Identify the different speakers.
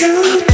Speaker 1: should